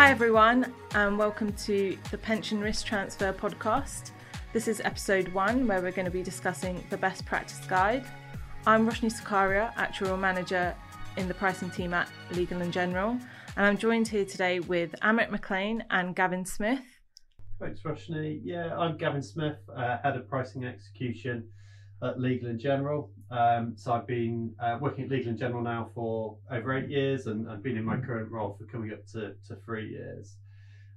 Hi, everyone, and welcome to the Pension Risk Transfer podcast. This is episode one, where we're going to be discussing the best practice guide. I'm Roshni Sakaria, actuarial manager in the pricing team at Legal and General, and I'm joined here today with Amrit McLean and Gavin Smith. Thanks, Roshni. Yeah, I'm Gavin Smith, uh, head of pricing execution at Legal and General. Um, so I've been uh, working at Legal and General now for over eight years, and I've been in my current role for coming up to, to three years.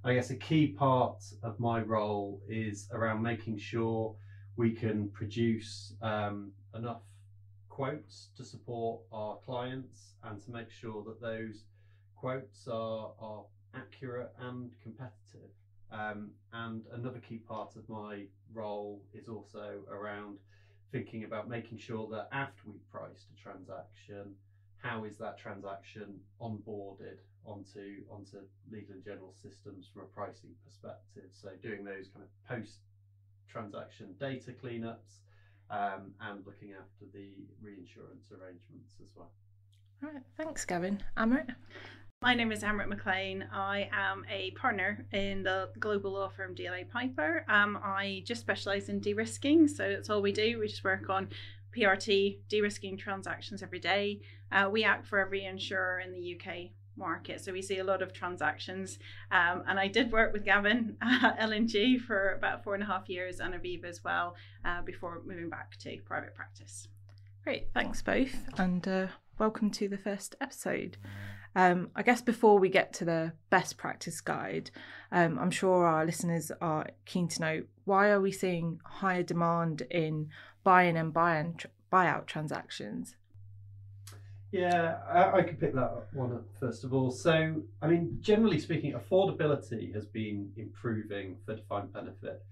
I guess a key part of my role is around making sure we can produce um, enough quotes to support our clients and to make sure that those quotes are, are accurate and competitive. Um, and another key part of my role is also around thinking about making sure that after we've priced a transaction, how is that transaction onboarded onto onto legal and general systems from a pricing perspective? So doing those kind of post transaction data cleanups um, and looking after the reinsurance arrangements as well. All right, thanks, Gavin. Amrit? My name is Amrit McLean. I am a partner in the global law firm DLA Piper. Um, I just specialise in de risking, so that's all we do. We just work on PRT de risking transactions every day. Uh, we act for every insurer in the UK market, so we see a lot of transactions. Um, and I did work with Gavin at L&G for about four and a half years and Aviva as well uh, before moving back to private practice. Great, thanks both, and uh, welcome to the first episode. Um, I guess before we get to the best practice guide, um, I'm sure our listeners are keen to know why are we seeing higher demand in buy-in and buy-in buyout transactions? Yeah, I, I could pick that one up first of all. So, I mean, generally speaking, affordability has been improving for defined benefit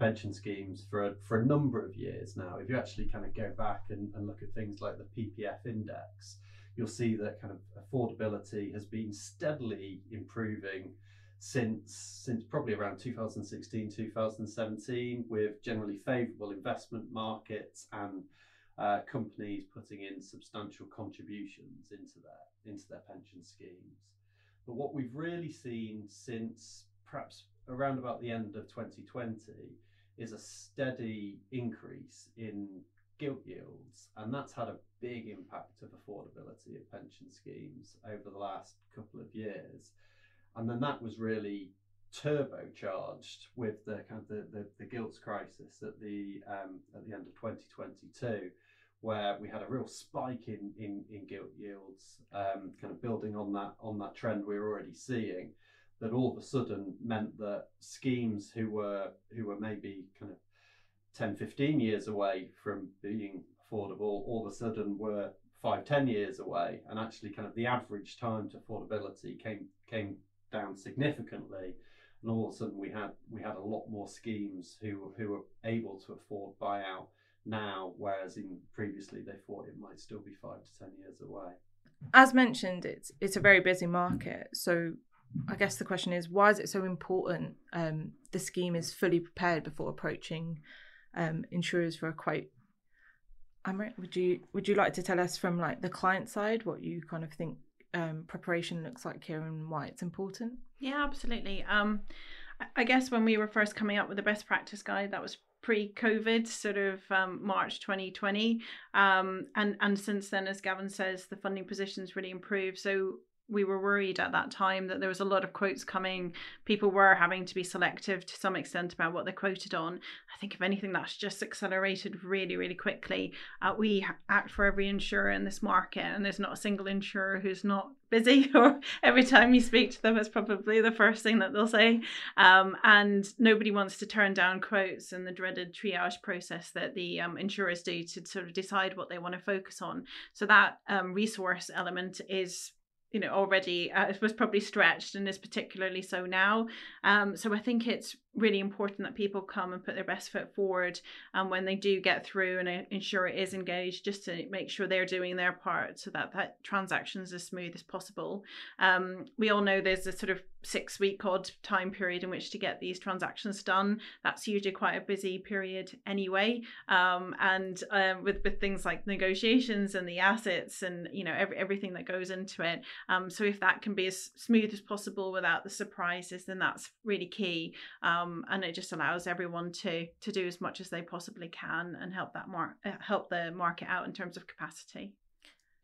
pension schemes for a, for a number of years now. If you actually kind of go back and, and look at things like the PPF index, you'll see that kind of affordability has been steadily improving since since probably around 2016 2017 with generally favorable investment markets and uh, companies putting in substantial contributions into their into their pension schemes but what we've really seen since perhaps around about the end of 2020 is a steady increase in gilt yields, and that's had a big impact of affordability of pension schemes over the last couple of years. And then that was really turbocharged with the kind of the, the, the gilts crisis at the um, at the end of 2022, where we had a real spike in in, in gilt yields, um, kind of building on that on that trend we were already seeing. That all of a sudden meant that schemes who were who were maybe kind of 10, 15 years away from being affordable, all of a sudden were five, 10 years away. And actually, kind of the average time to affordability came came down significantly. And all of a sudden, we had we had a lot more schemes who who were able to afford buyout now, whereas in previously they thought it might still be five to ten years away. As mentioned, it's it's a very busy market. So I guess the question is, why is it so important um, the scheme is fully prepared before approaching um, insurers for a quote. Amrit, would you would you like to tell us from like the client side what you kind of think um, preparation looks like here and why it's important? Yeah, absolutely. Um, I guess when we were first coming up with the best practice guide, that was pre-COVID, sort of um, March 2020, um, and and since then, as Gavin says, the funding positions really improved. So we were worried at that time that there was a lot of quotes coming. People were having to be selective to some extent about what they quoted on. I think, if anything, that's just accelerated really, really quickly. Uh, we act for every insurer in this market, and there's not a single insurer who's not busy, or every time you speak to them, it's probably the first thing that they'll say. Um, and nobody wants to turn down quotes and the dreaded triage process that the um, insurers do to sort of decide what they want to focus on. So, that um, resource element is you know already uh, was probably stretched and is particularly so now. Um, so i think it's really important that people come and put their best foot forward and when they do get through and ensure it is engaged just to make sure they're doing their part so that that transaction is as smooth as possible. Um, we all know there's a sort of six week odd time period in which to get these transactions done. That's usually quite a busy period anyway. Um, and um, with with things like negotiations and the assets and you know every, everything that goes into it Um, so if that can be as smooth as possible without the surprises, then that's really key. Um, and it just allows everyone to to do as much as they possibly can and help that mar- uh, help the market out in terms of capacity.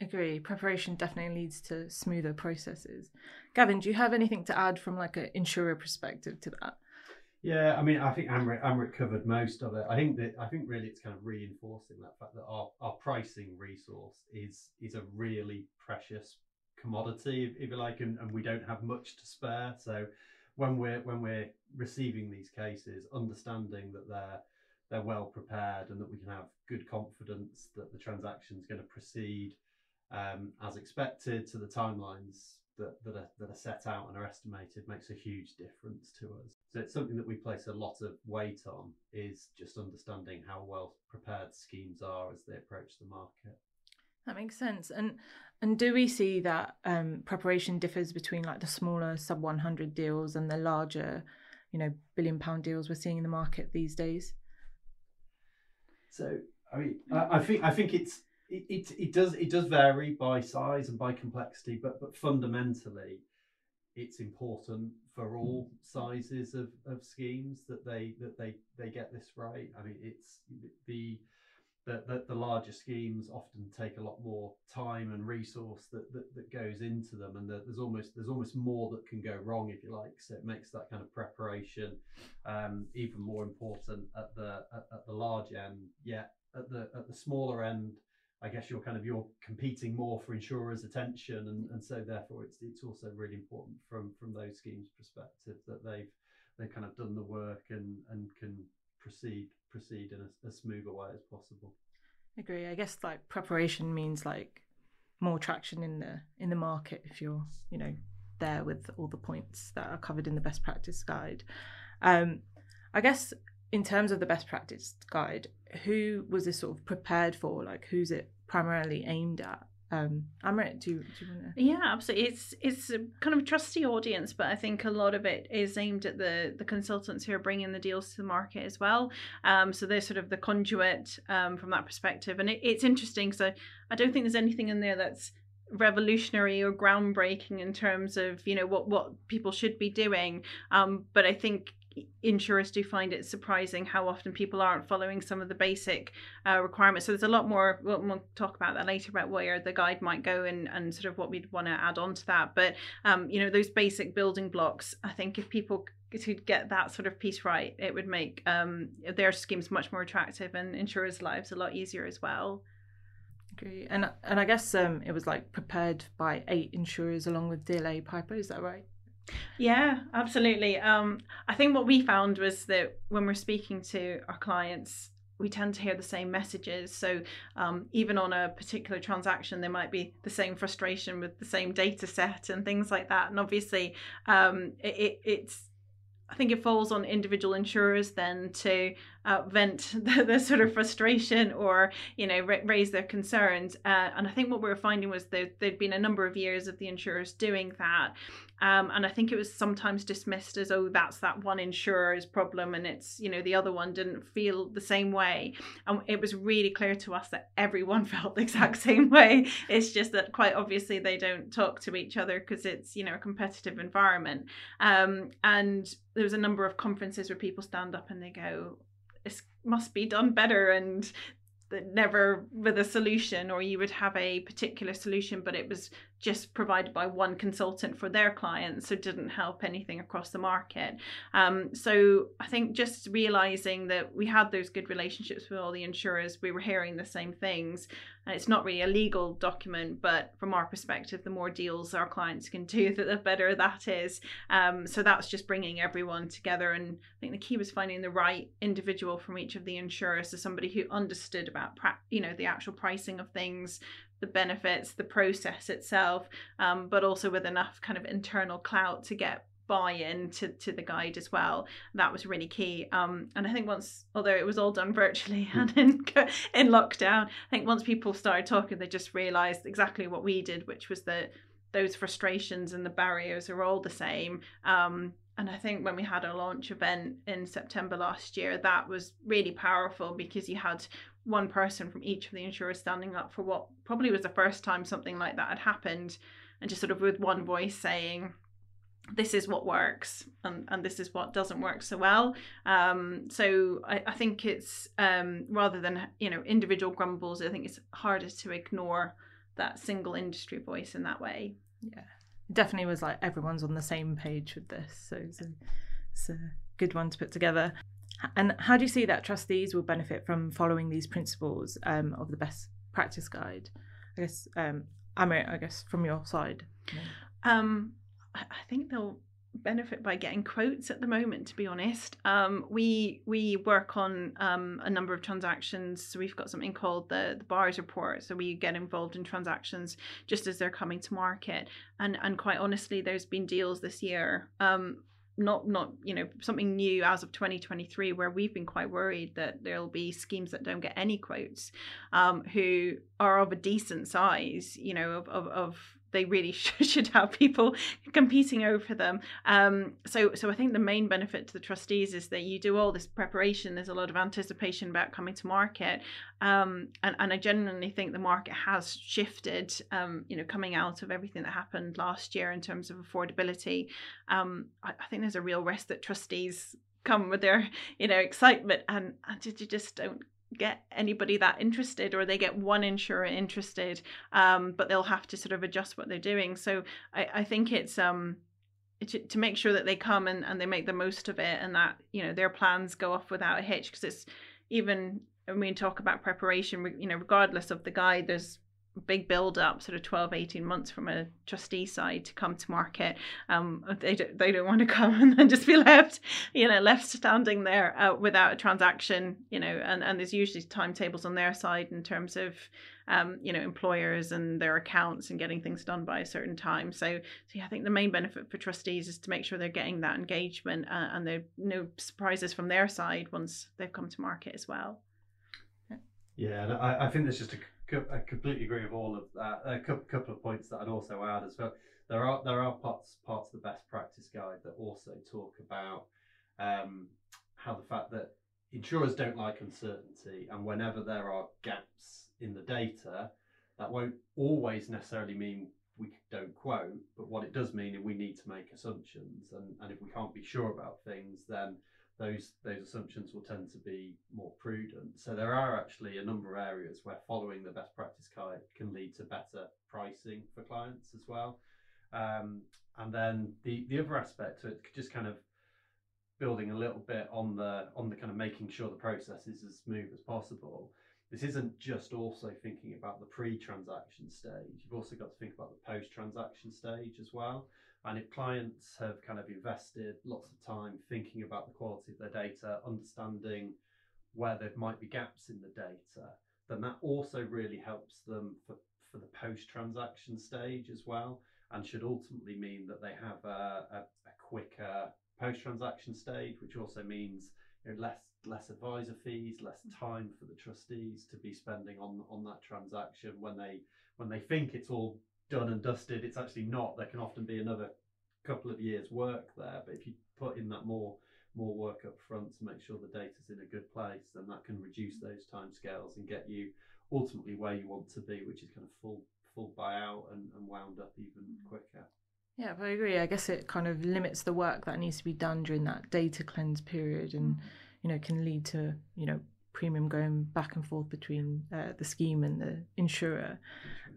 Agree. Preparation definitely leads to smoother processes. Gavin, do you have anything to add from like an insurer perspective to that? Yeah, I mean, I think Amrit, Amrit covered most of it. I think that I think really it's kind of reinforcing that fact that our, our pricing resource is is a really precious commodity, if, if you like, and, and we don't have much to spare. So when we're when we're receiving these cases, understanding that they're they're well prepared and that we can have good confidence that the transaction is going to proceed um, as expected to the timelines that, that, are, that are set out and are estimated makes a huge difference to us. So it's something that we place a lot of weight on is just understanding how well prepared schemes are as they approach the market. That makes sense. And and do we see that um, preparation differs between like the smaller sub 100 deals and the larger, you know, billion pound deals we're seeing in the market these days? So I mean, I, I think I think it's it, it, it does it does vary by size and by complexity, but but fundamentally, it's important for all sizes of, of schemes that they that they they get this right. I mean, it's the the, the, the larger schemes often take a lot more time and resource that, that, that goes into them and there's almost there's almost more that can go wrong if you like. So it makes that kind of preparation um, even more important at the at, at the large end. Yet at the at the smaller end I guess you're kind of you're competing more for insurers' attention, and, and so therefore it's it's also really important from from those schemes' perspective that they've they've kind of done the work and and can proceed proceed in a, a smoother way as possible. Agree. I guess like preparation means like more traction in the in the market if you're you know there with all the points that are covered in the best practice guide. Um, I guess in terms of the best practice guide, who was this sort of prepared for? Like, who's it primarily aimed at? Um, Amrit, do you, do you want to? Yeah, absolutely. It's it's a kind of a trustee audience, but I think a lot of it is aimed at the the consultants who are bringing the deals to the market as well. Um, so they're sort of the conduit um, from that perspective, and it, it's interesting. So I don't think there's anything in there that's revolutionary or groundbreaking in terms of you know what what people should be doing um but i think insurers do find it surprising how often people aren't following some of the basic uh, requirements. So there's a lot more. We'll, we'll, talk about that later about where the guide might go and, and sort of what we'd want to add on to that. But um, you know those basic building blocks. I think if people could get that sort of piece right, it would make um, their schemes much more attractive and insurers' lives a lot easier as well. Agree. And and I guess um, it was like prepared by eight insurers along with DLA Piper. Is that right? Yeah, absolutely. Um, I think what we found was that when we're speaking to our clients, we tend to hear the same messages. So um, even on a particular transaction, there might be the same frustration with the same data set and things like that. And obviously, um, it, it, it's I think it falls on individual insurers then to uh, vent the, the, sort of frustration or you know ra- raise their concerns. Uh, and I think what we were finding was that there'd been a number of years of the insurers doing that, um, and I think it was sometimes dismissed as oh that's that one insurer's problem and it's you know the other one didn't feel the same way. And it was really clear to us that everyone felt the exact same way. It's just that quite obviously they don't talk to each other because it's you know a competitive environment. Um, and there was a number of conferences where people stand up and they go this must be done better and never with a solution or you would have a particular solution but it was just provided by one consultant for their clients so didn't help anything across the market. Um, so i think just realizing that we had those good relationships with all the insurers we were hearing the same things. And it's not really a legal document but from our perspective the more deals our clients can do the better that is. Um, so that's just bringing everyone together and i think the key was finding the right individual from each of the insurers so somebody who understood about you know the actual pricing of things the benefits, the process itself, um, but also with enough kind of internal clout to get buy-in to, to the guide as well. That was really key. Um, and I think once, although it was all done virtually and in in lockdown, I think once people started talking, they just realised exactly what we did, which was that those frustrations and the barriers are all the same. Um, and I think when we had a launch event in September last year, that was really powerful because you had one person from each of the insurers standing up for what probably was the first time something like that had happened and just sort of with one voice saying this is what works and, and this is what doesn't work so well. Um, so I, I think it's um, rather than you know individual grumbles i think it's harder to ignore that single industry voice in that way. Yeah. It definitely was like everyone's on the same page with this so it's a, it's a good one to put together and how do you see that trustees will benefit from following these principles um, of the best practice guide? I guess um, Amrit, i guess from your side. Um, I think they'll benefit by getting quotes at the moment to be honest. Um, we we work on um, a number of transactions. So we've got something called the the bars report. So we get involved in transactions just as they're coming to market. And and quite honestly there's been deals this year um, not not you know something new as of 2023 where we've been quite worried that there'll be schemes that don't get any quotes um, who are of a decent size you know of, of, of they really should have people competing over them. Um, so, so I think the main benefit to the trustees is that you do all this preparation. There's a lot of anticipation about coming to market, um, and, and I genuinely think the market has shifted. Um, you know, coming out of everything that happened last year in terms of affordability, um, I, I think there's a real risk that trustees come with their you know excitement and and you just don't get anybody that interested or they get one insurer interested um, but they'll have to sort of adjust what they're doing. So i, I think it's um to, to make sure that they come and, and they make the most of it and that you know their plans go off without a hitch because it's even when we talk about preparation you know regardless of the guide there's big build up sort of 12 18 months from a trustee side to come to market. Um they don't, they don't want to come and then just be left you know left standing there uh, without a transaction you know and and there's usually timetables on their side in terms of um you know employers and their accounts and getting things done by a certain time. So so yeah, i think the main benefit for trustees is to make sure they're getting that engagement uh, and there no surprises from their side once they've come to market as well. Yeah I, I think there's just a I completely agree with all of that. A couple of points that I'd also add as well. There are there are parts parts of the best practice guide that also talk about um, how the fact that insurers don't like uncertainty, and whenever there are gaps in the data, that won't always necessarily mean we don't quote, but what it does mean is we need to make assumptions, and, and if we can't be sure about things, then those those assumptions will tend to be more prudent. So there are actually a number of areas where following the best practice guide can lead to better pricing for clients as well. Um, and then the the other aspect to it, just kind of building a little bit on the on the kind of making sure the process is as smooth as possible. This isn't just also thinking about the pre-transaction stage. You've also got to think about the post-transaction stage as well. And if clients have kind of invested lots of time thinking about the quality of their data, understanding where there might be gaps in the data, then that also really helps them for, for the post transaction stage as well, and should ultimately mean that they have a, a, a quicker post transaction stage, which also means you know, less less advisor fees, less mm. time for the trustees to be spending on on that transaction when they when they think it's all done and dusted. It's actually not. There can often be another couple of years' work there. But if you put in that more more work up front to make sure the data's in a good place, then that can reduce those timescales and get you ultimately where you want to be, which is kind of full full buyout and, and wound up even quicker. Yeah, I agree. I guess it kind of limits the work that needs to be done during that data cleanse period, and mm. you know can lead to you know premium going back and forth between uh, the scheme and the insurer.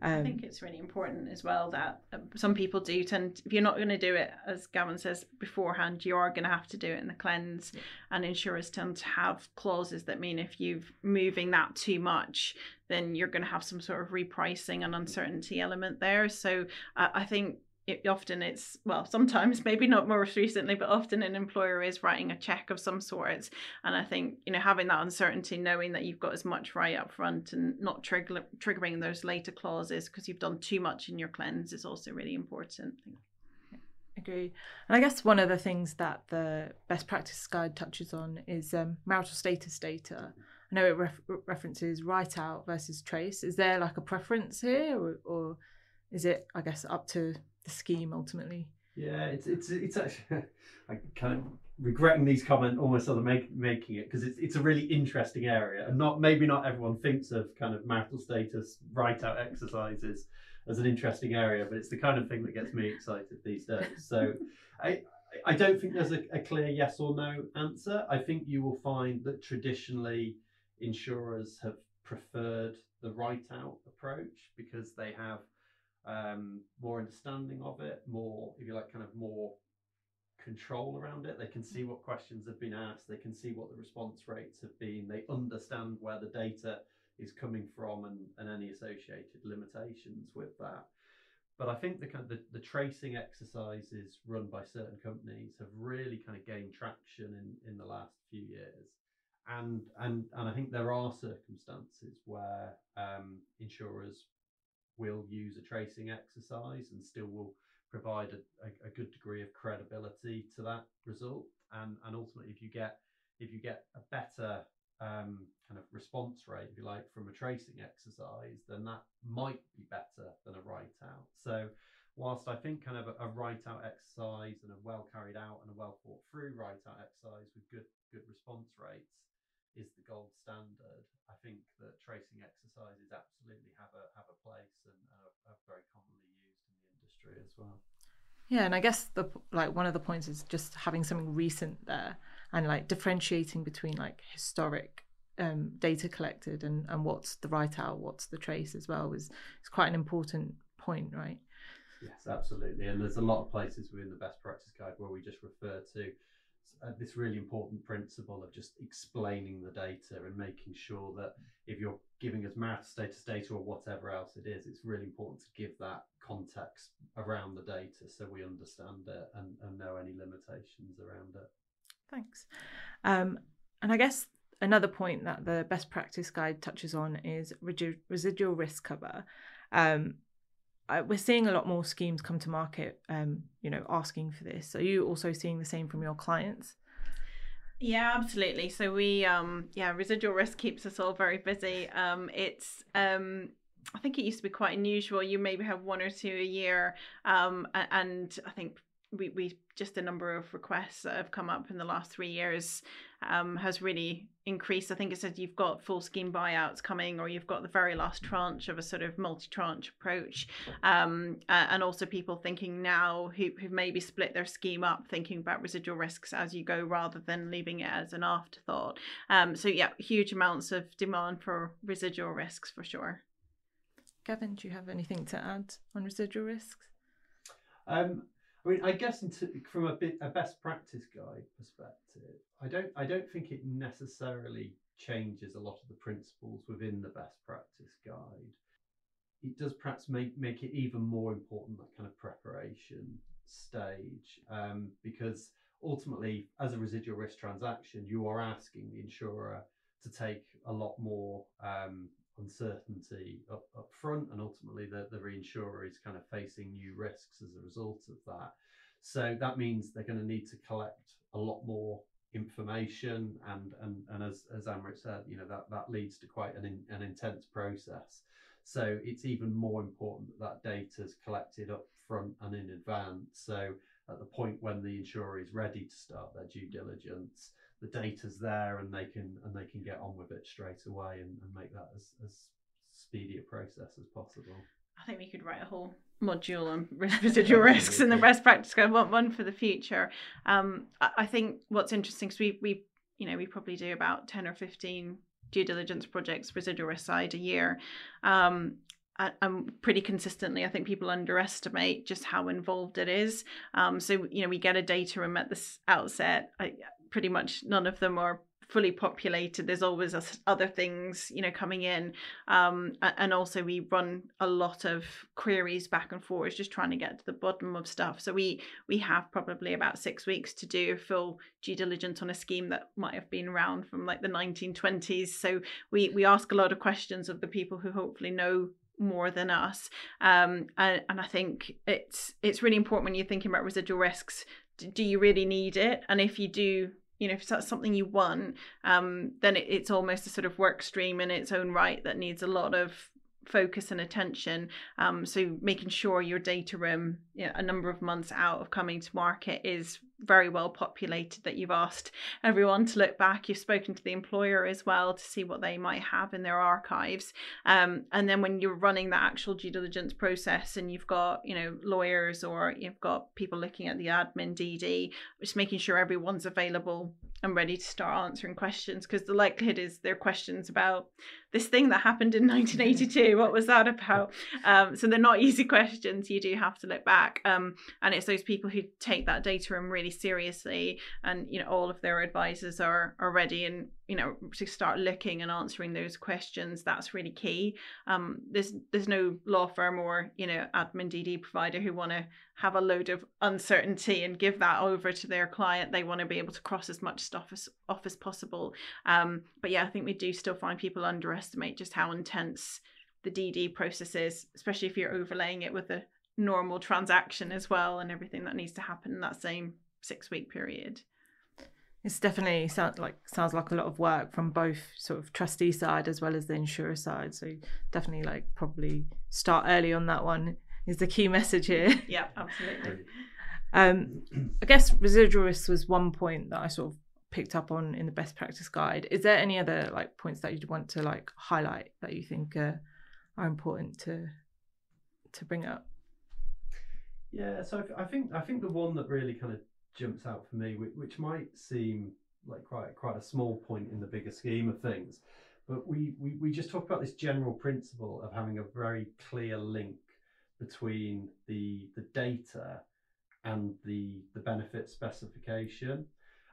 Um, I think it's really important as well that uh, some people do tend, if you're not going to do it, as Gavin says beforehand, you are going to have to do it in the cleanse. Yeah. And insurers tend to have clauses that mean if you're moving that too much, then you're going to have some sort of repricing and uncertainty element there. So uh, I think it, often it's well sometimes maybe not most recently but often an employer is writing a check of some sort and i think you know having that uncertainty knowing that you've got as much right up front and not trigger, triggering those later clauses because you've done too much in your cleanse is also really important. Agree. And i guess one of the things that the best practice guide touches on is um, marital status data. I know it ref- references write out versus trace. Is there like a preference here or, or is it i guess up to the scheme ultimately. Yeah, it's it's it's actually I kind of regretting these comments almost sort of make, making it because it's it's a really interesting area and not maybe not everyone thinks of kind of marital status write out exercises as an interesting area, but it's the kind of thing that gets me excited these days. So I I don't think there's a, a clear yes or no answer. I think you will find that traditionally insurers have preferred the write out approach because they have um, more understanding of it, more, if you like, kind of more control around it. They can see what questions have been asked, they can see what the response rates have been, they understand where the data is coming from and, and any associated limitations with that. But I think the kind of the, the tracing exercises run by certain companies have really kind of gained traction in, in the last few years. And, and and I think there are circumstances where um, insurers will use a tracing exercise and still will provide a, a, a, good degree of credibility to that result. And and ultimately, if you get if you get a better um, kind of response rate, if you like, from a tracing exercise, then that might be better than a write out. So whilst I think kind of a, a write out exercise and a well carried out and a well thought through write out exercise with good good response rates is the gold standard. I think that tracing exercises absolutely have a have a place and are, are very commonly used in the industry as well. Yeah, and I guess the like one of the points is just having something recent there and like differentiating between like historic um, data collected and, and what's the write out, what's the trace as well is is quite an important point, right? Yes, absolutely. And there's a lot of places within the best practice guide where we just refer to uh, this really important principle of just explaining the data and making sure that if you're giving us math status data or whatever else it is, it's really important to give that context around the data so we understand it and, and know any limitations around it. Thanks. Um, and I guess another point that the best practice guide touches on is residual risk cover. Um, I, we're seeing a lot more schemes come to market, um, you know, asking for this. Are you also seeing the same from your clients? Yeah, absolutely. So we, um, yeah, residual risk keeps us all very busy. Um, it's, um, I think it used to be quite unusual. You maybe have one or two a year, um, and I think we, we just a number of requests that have come up in the last three years um, has really increased. I think it said you've got full scheme buyouts coming, or you've got the very last tranche of a sort of multi tranche approach, um, and also people thinking now who who maybe split their scheme up, thinking about residual risks as you go rather than leaving it as an afterthought. Um, so yeah, huge amounts of demand for residual risks for sure. Gavin, do you have anything to add on residual risks? Um, I mean, I guess into, from a bit a best practice guide perspective, I don't I don't think it necessarily changes a lot of the principles within the best practice guide. It does perhaps make make it even more important that kind of preparation stage um, because ultimately, as a residual risk transaction, you are asking the insurer to take a lot more um, uncertainty up, up front and ultimately the, the reinsurer is kind of facing new risks as a result of that. So that means they're going to need to collect a lot more information and and and as as Amrit said you know that that leads to quite an in, an intense process. So it's even more important that that data is collected up front and in advance. So at the point when the insurer is ready to start their due diligence the data's there and they can and they can get on with it straight away and, and make that as, as speedy a process as possible. I think we could write a whole module on residual risks and the best practice I want one for the future. Um, I think what's interesting because we we you know we probably do about ten or fifteen due diligence projects residual risk side a year. Um, and pretty consistently, I think people underestimate just how involved it is. Um, so you know, we get a data room at the outset. I, pretty much none of them are fully populated. There's always other things you know coming in um, and also we run a lot of queries back and forth just trying to get to the bottom of stuff. So we we have probably about six weeks to do full due diligence on a scheme that might have been around from like the 1920s so we we ask a lot of questions of the people who hopefully know more than us. Um, and, and i think it's it's really important when you're thinking about residual risks do you really need it? And if you do you know if that's something you want um, then it, it's almost a sort of work stream in its own right that needs a lot of focus and attention. Um, so making sure your data room you know, a number of months out of coming to market is very well populated that you've asked everyone to look back. You've spoken to the employer as well to see what they might have in their archives. Um, and then when you're running the actual due diligence process and you've got you know lawyers or you've got people looking at the admin dd just making sure everyone's available and ready to start answering questions because the likelihood is there are questions about this thing that happened in 1982 what was that about? Um, so they're not easy questions. You do have to look back. Um, and it's those people who take that data room really seriously and you know all of their advisors are are ready and you know to start looking and answering those questions that's really key. Um, there's there's no law firm or you know admin dd provider who want to have a load of uncertainty and give that over to their client. They want to be able to cross as much stuff as off as possible. Um, but yeah i think we do still find people underestimate just how intense the dd process is especially if you're overlaying it with a normal transaction as well and everything that needs to happen in that same six week period it's definitely sounds like sounds like a lot of work from both sort of trustee side as well as the insurer side. So definitely like probably start early on that one is the key message here. Yeah, absolutely. um, I guess residual risk was one point that I sort of picked up on in the best practice guide. Is there any other like points that you'd want to like highlight that you think uh, are important to to bring up? Yeah, so I think I think the one that really kind of jumps out for me, which, might seem like quite quite a small point in the bigger scheme of things, but we, we we just talk about this general principle of having a very clear link between the the data and the the benefit specification.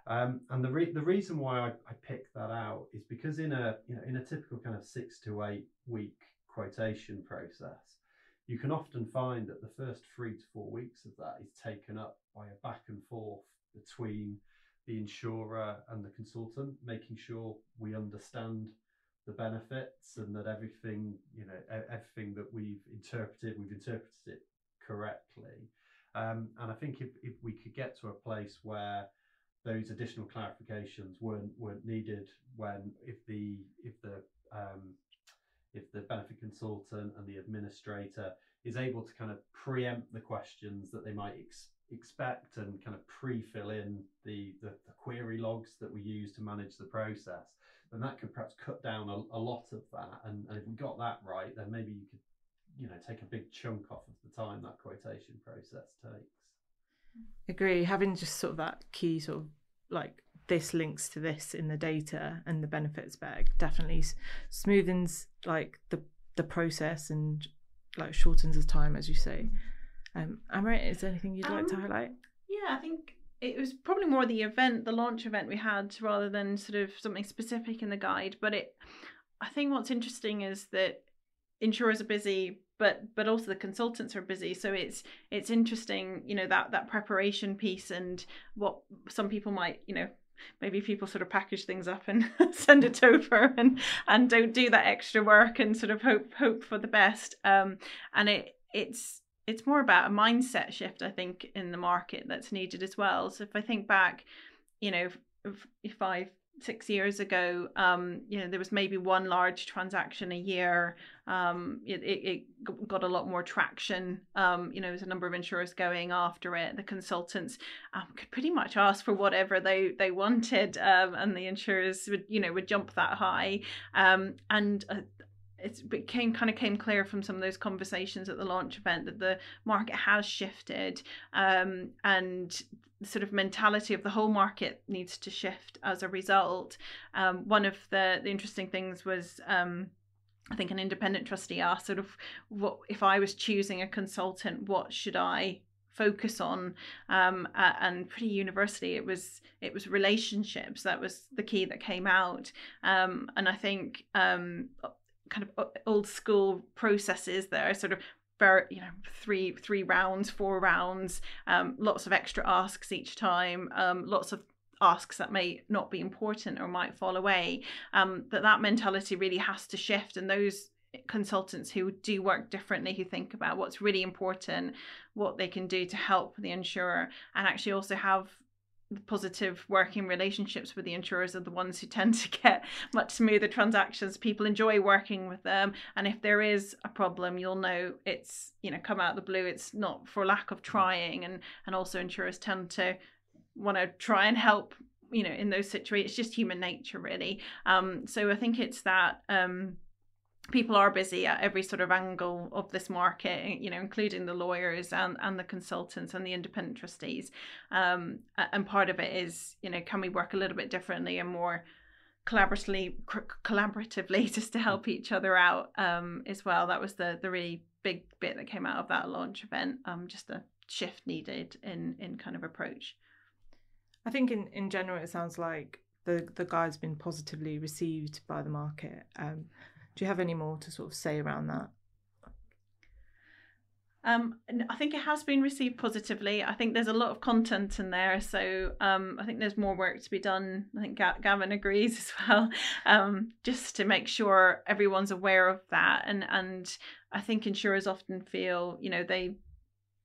Um, and the re- the reason why I, I picked that out is because in a you know in a typical kind of six to eight week quotation process, you can often find that the first three to four weeks of that is taken up by a back and forth between the insurer and the consultant, making sure we understand the benefits and that everything, you know, everything that we've interpreted, we've interpreted it correctly. Um, and I think if, if we could get to a place where those additional clarifications weren't weren't needed when if the if the um, if the benefit consultant and the administrator is able to kind of preempt the questions that they might ex- expect and kind of pre-fill in the, the, the, query logs that we use to manage the process, then that could perhaps cut down a, a lot of that. And, and if we got that right, then maybe you could, you know, take a big chunk off of the time that quotation process takes. Agree. Having just sort of that key sort of like this links to this in the data and the benefits bag definitely smoothens like the the process and like shortens the time, as you say. Mm-hmm. Um, Amrit, is there anything you'd um, like to highlight? Yeah, I think it was probably more the event, the launch event we had, rather than sort of something specific in the guide. But it, I think what's interesting is that insurers are busy, but but also the consultants are busy. So it's it's interesting, you know, that that preparation piece and what some people might, you know, maybe people sort of package things up and send it over and and don't do that extra work and sort of hope hope for the best um and it it's it's more about a mindset shift i think in the market that's needed as well so if i think back you know five six years ago, um, you know, there was maybe one large transaction a year. Um, it, it, it, got a lot more traction. Um, you know, there's a number of insurers going after it. The consultants um, could pretty much ask for whatever they they wanted, um, and the insurers would, you know, would jump that high. Um, and uh, it became kind of came clear from some of those conversations at the launch event that the market has shifted um, and sort of mentality of the whole market needs to shift as a result. Um, one of the, the interesting things was um, I think an independent trustee asked sort of what if I was choosing a consultant, what should I focus on? Um, uh, and pretty universally it was it was relationships. That was the key that came out. Um, and i think um, kind of old school processes that are sort of very you know three three rounds four rounds um, lots of extra asks each time um, lots of asks that may not be important or might fall away. Um, that that mentality really has to shift and those consultants who do work differently who think about what's really important what they can do to help the insurer and actually also have positive working relationships with the insurers are the ones who tend to get much smoother transactions. People enjoy working with them and if there is a problem you'll know it's you know come out of the blue. It's not for lack of trying and and also insurers tend to want to try and help you know in those situations it's just human nature really. Um so i think it's that um people are busy at every sort of angle of this market you know including the lawyers and and the consultants and the independent trustees um and part of it is you know can we work a little bit differently and more collaboratively collaboratively just to help each other out um as well that was the the really big bit that came out of that launch event um just a shift needed in in kind of approach I think in, in general, it sounds like the, the guide's been positively received by the market. Um, do you have any more to sort of say around that? Um, I think it has been received positively. I think there's a lot of content in there, so um, I think there's more work to be done. I think Gavin agrees as well, um, just to make sure everyone's aware of that. And and I think insurers often feel, you know, they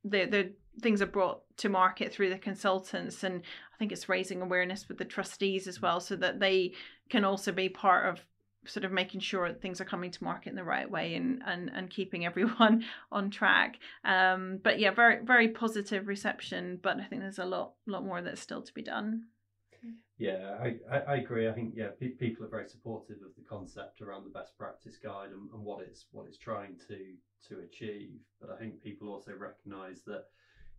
they they things are brought to market through the consultants and i think it's raising awareness with the trustees as well so that they can also be part of sort of making sure things are coming to market in the right way and and, and keeping everyone on track um but yeah very very positive reception but i think there's a lot lot more that's still to be done yeah, I, I, I, agree. I think yeah, pe- people are very supportive of the concept around the best practice guide and, and what it's what it's trying to to achieve. But I think people also recognise that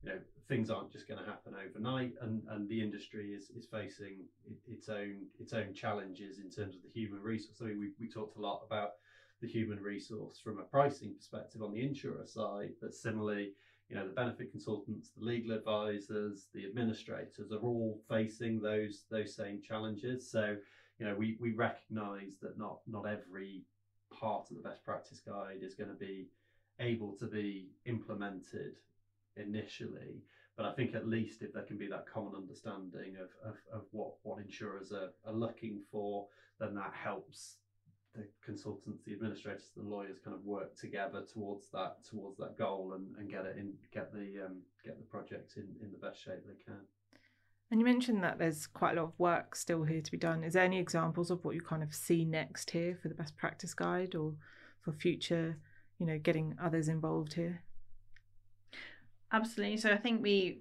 you know things aren't just going to happen overnight and and the industry is is facing its own its own challenges in terms of the human resource. I mean we, we talked a lot about the human resource from a pricing perspective on the insurer side but similarly you know the benefit consultants the legal advisors the administrators are all facing those those same challenges. So you know we we recognize that not not every part of the best practice guide is going to be able to be implemented initially. But I think at least if there can be that common understanding of, of, of what, what insurers are, are looking for, then that helps the consultants, the administrators, the lawyers kind of work together towards that towards that goal and, and get it in get the um, get the project in, in the best shape they can. And you mentioned that there's quite a lot of work still here to be done. Is there any examples of what you kind of see next here for the best practice guide or for future, you know, getting others involved here? Absolutely. So I think we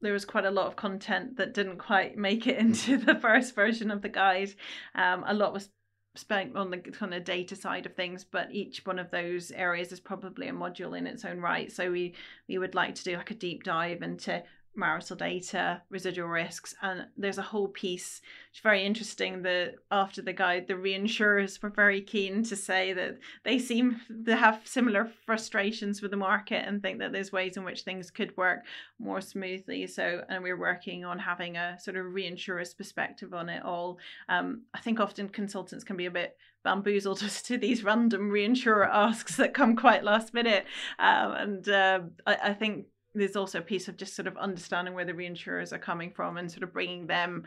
there was quite a lot of content that didn't quite make it into the first version of the guide. Um, a lot was spent on the kind of data side of things, but each one of those areas is probably a module in its own right. So we we would like to do like a deep dive into marital data, residual risks, and there's a whole piece. It's very interesting that after the guide, the reinsurers were very keen to say that they seem to have similar frustrations with the market and think that there's ways in which things could work more smoothly. So, and we're working on having a sort of reinsurer's perspective on it all. Um, I think often consultants can be a bit bamboozled as to these random reinsurer asks that come quite last minute. Um, and uh, I, I think there's also a piece of just sort of understanding where the reinsurers are coming from and sort of bringing them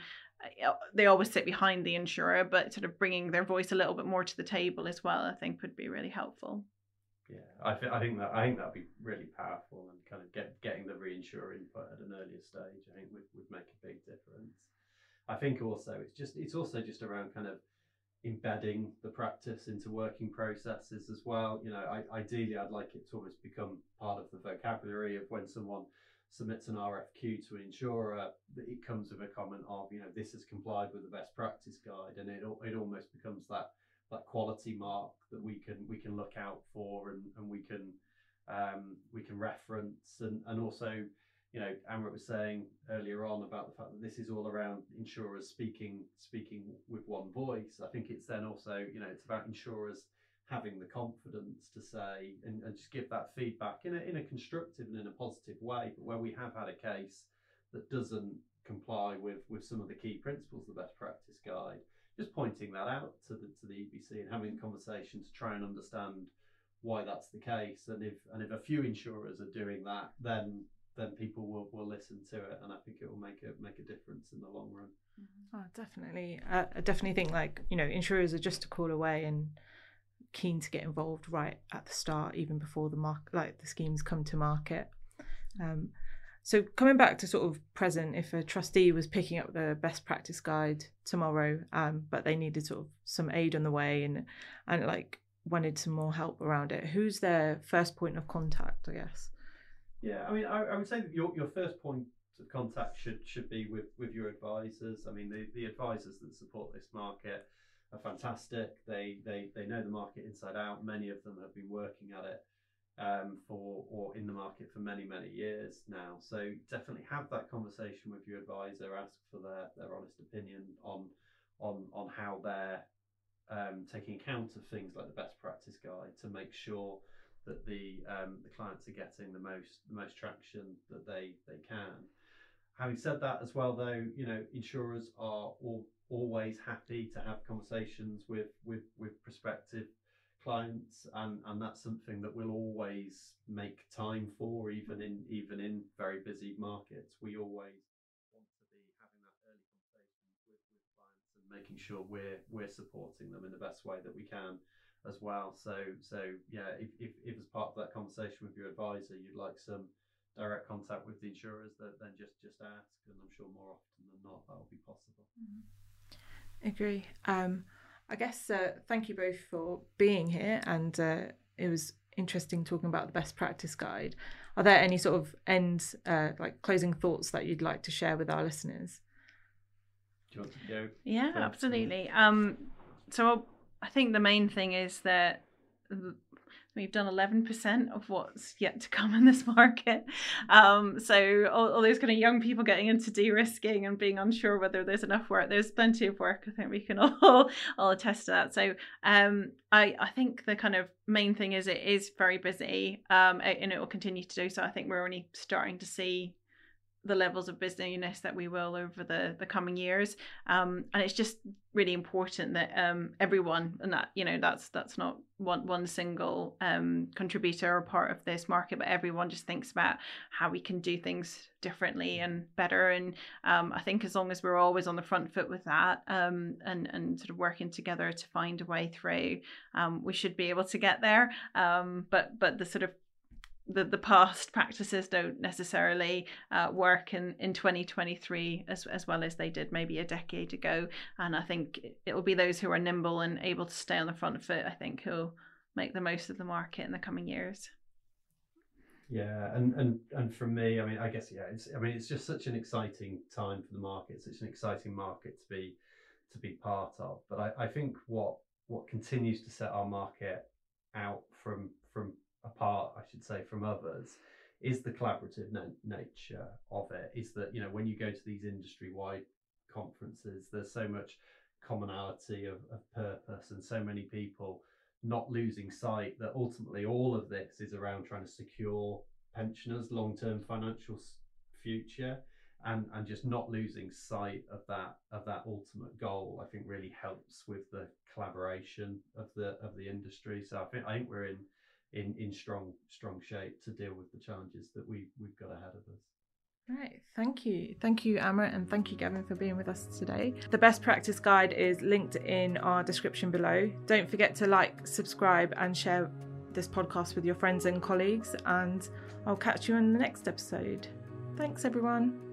uh, they always sit behind the insurer but sort of bringing their voice a little bit more to the table as well i think would be really helpful. Yeah i, I think that i think that'd be really powerful and kind of get getting the reinsurer input at an earlier stage i think would, would make a big difference. I think also it's just it's also just around kind of embedding the practice into working processes as well. You know, I, ideally, I'd like it to almost become part of the vocabulary of when someone submits an RFQ to an insurer, that it comes with a comment of, you know, this has complied with the best practice guide, and it it almost becomes that that quality mark that we can we can look out for and, and we can um, we can reference and and also you know, Amrit was saying earlier on about the fact that this is all around insurers speaking speaking with one voice. I think it's then also, you know, it's about insurers having the confidence to say and, and just give that feedback in a in a constructive and in a positive way. But where we have had a case that doesn't comply with with some of the key principles of the best practice guide, just pointing that out to the to the EBC and having a conversation to try and understand why that's the case. And if and if a few insurers are doing that, then then people will, will listen to it, and I think it will make a make a difference in the long run. Oh, definitely. Uh, I definitely think like you know insurers are just a call away and keen to get involved right at the start, even before the mark like the schemes come to market. Um, so coming back to sort of present, if a trustee was picking up the best practice guide tomorrow, um, but they needed sort of some aid on the way and and like wanted some more help around it, who's their first point of contact? I guess. Yeah, I mean, I, I would say that your, your first point of contact should should be with with your advisors. I mean, the, the advisors that support this market are fantastic. They they they know the market inside out. Many of them have been working at it um, for or in the market for many many years now. So definitely have that conversation with your advisor. Ask for their their honest opinion on on on how they're um, taking account of things like the best practice guide to make sure that the um, the clients are getting the most the most traction that they they can. Having said that, as well though, you know insurers are all, always happy to have conversations with with with prospective clients and and that's something that we'll always make time for even in even in very busy markets we always want to be having that early conversations with, with clients and making sure we're we're supporting them in the best way that we can as well so so yeah if, if, if as part of that conversation with your advisor you'd like some direct contact with the insurers that then just just ask and i'm sure more often than not that will be possible mm-hmm. agree um I guess uh, thank you both for being here, and uh, it was interesting talking about the best practice guide. Are there any sort of end, uh, like closing thoughts that you'd like to share with our listeners? Do you want to go? Yeah, absolutely. Um, so I think the main thing is that We've done 11% of what's yet to come in this market. Um, so, all, all, those kind of young people getting into de risking and being unsure whether there's enough work, there's plenty of work. I think we can all, all attest to that. So, um, I, I think the kind of main thing is it is very busy um, and it will continue to do so. I think we're only starting to see the levels of busyness that we will over the the coming years. Um, and it's just really important that um, everyone and that you know that's that's not one one single um, contributor or part of this market but everyone just thinks about how we can do things differently and better. And um, I think as long as we're always on the front foot with that um, and and sort of working together to find a way through um, we should be able to get there. But but the sort of the, the past practices don't necessarily uh, work in, in 2023 as, as well as they did maybe a decade ago. And I think it will be those who are nimble and able to stay on the front foot, I think, who'll make the most of the market in the coming years. Yeah, and and and for me, I mean, I guess yeah, it's I mean, it's just such an exciting time for the market, such an exciting market to be to be part of. But I, I think what what continues to set our market out from from apart, I should say, from others is the collaborative na- nature of it. Is that you know when you go to these industry wide conferences, there's so much commonality of, of purpose and so many people not losing sight that ultimately all of this is around trying to secure pensioners' long term financial future. And, and just not losing sight of that of that ultimate goal, I think really helps with the collaboration of the of the industry. So I think I think we're in in in strong strong shape to deal with the challenges that we we've got ahead of us. Right, thank you. Thank you, Amrit, and thank you, Gavin, for being with us today. The best practice guide is linked in our description below. Don't forget to like, subscribe, and share this podcast with your friends and colleagues. And I'll catch you in the next episode. Thanks, everyone.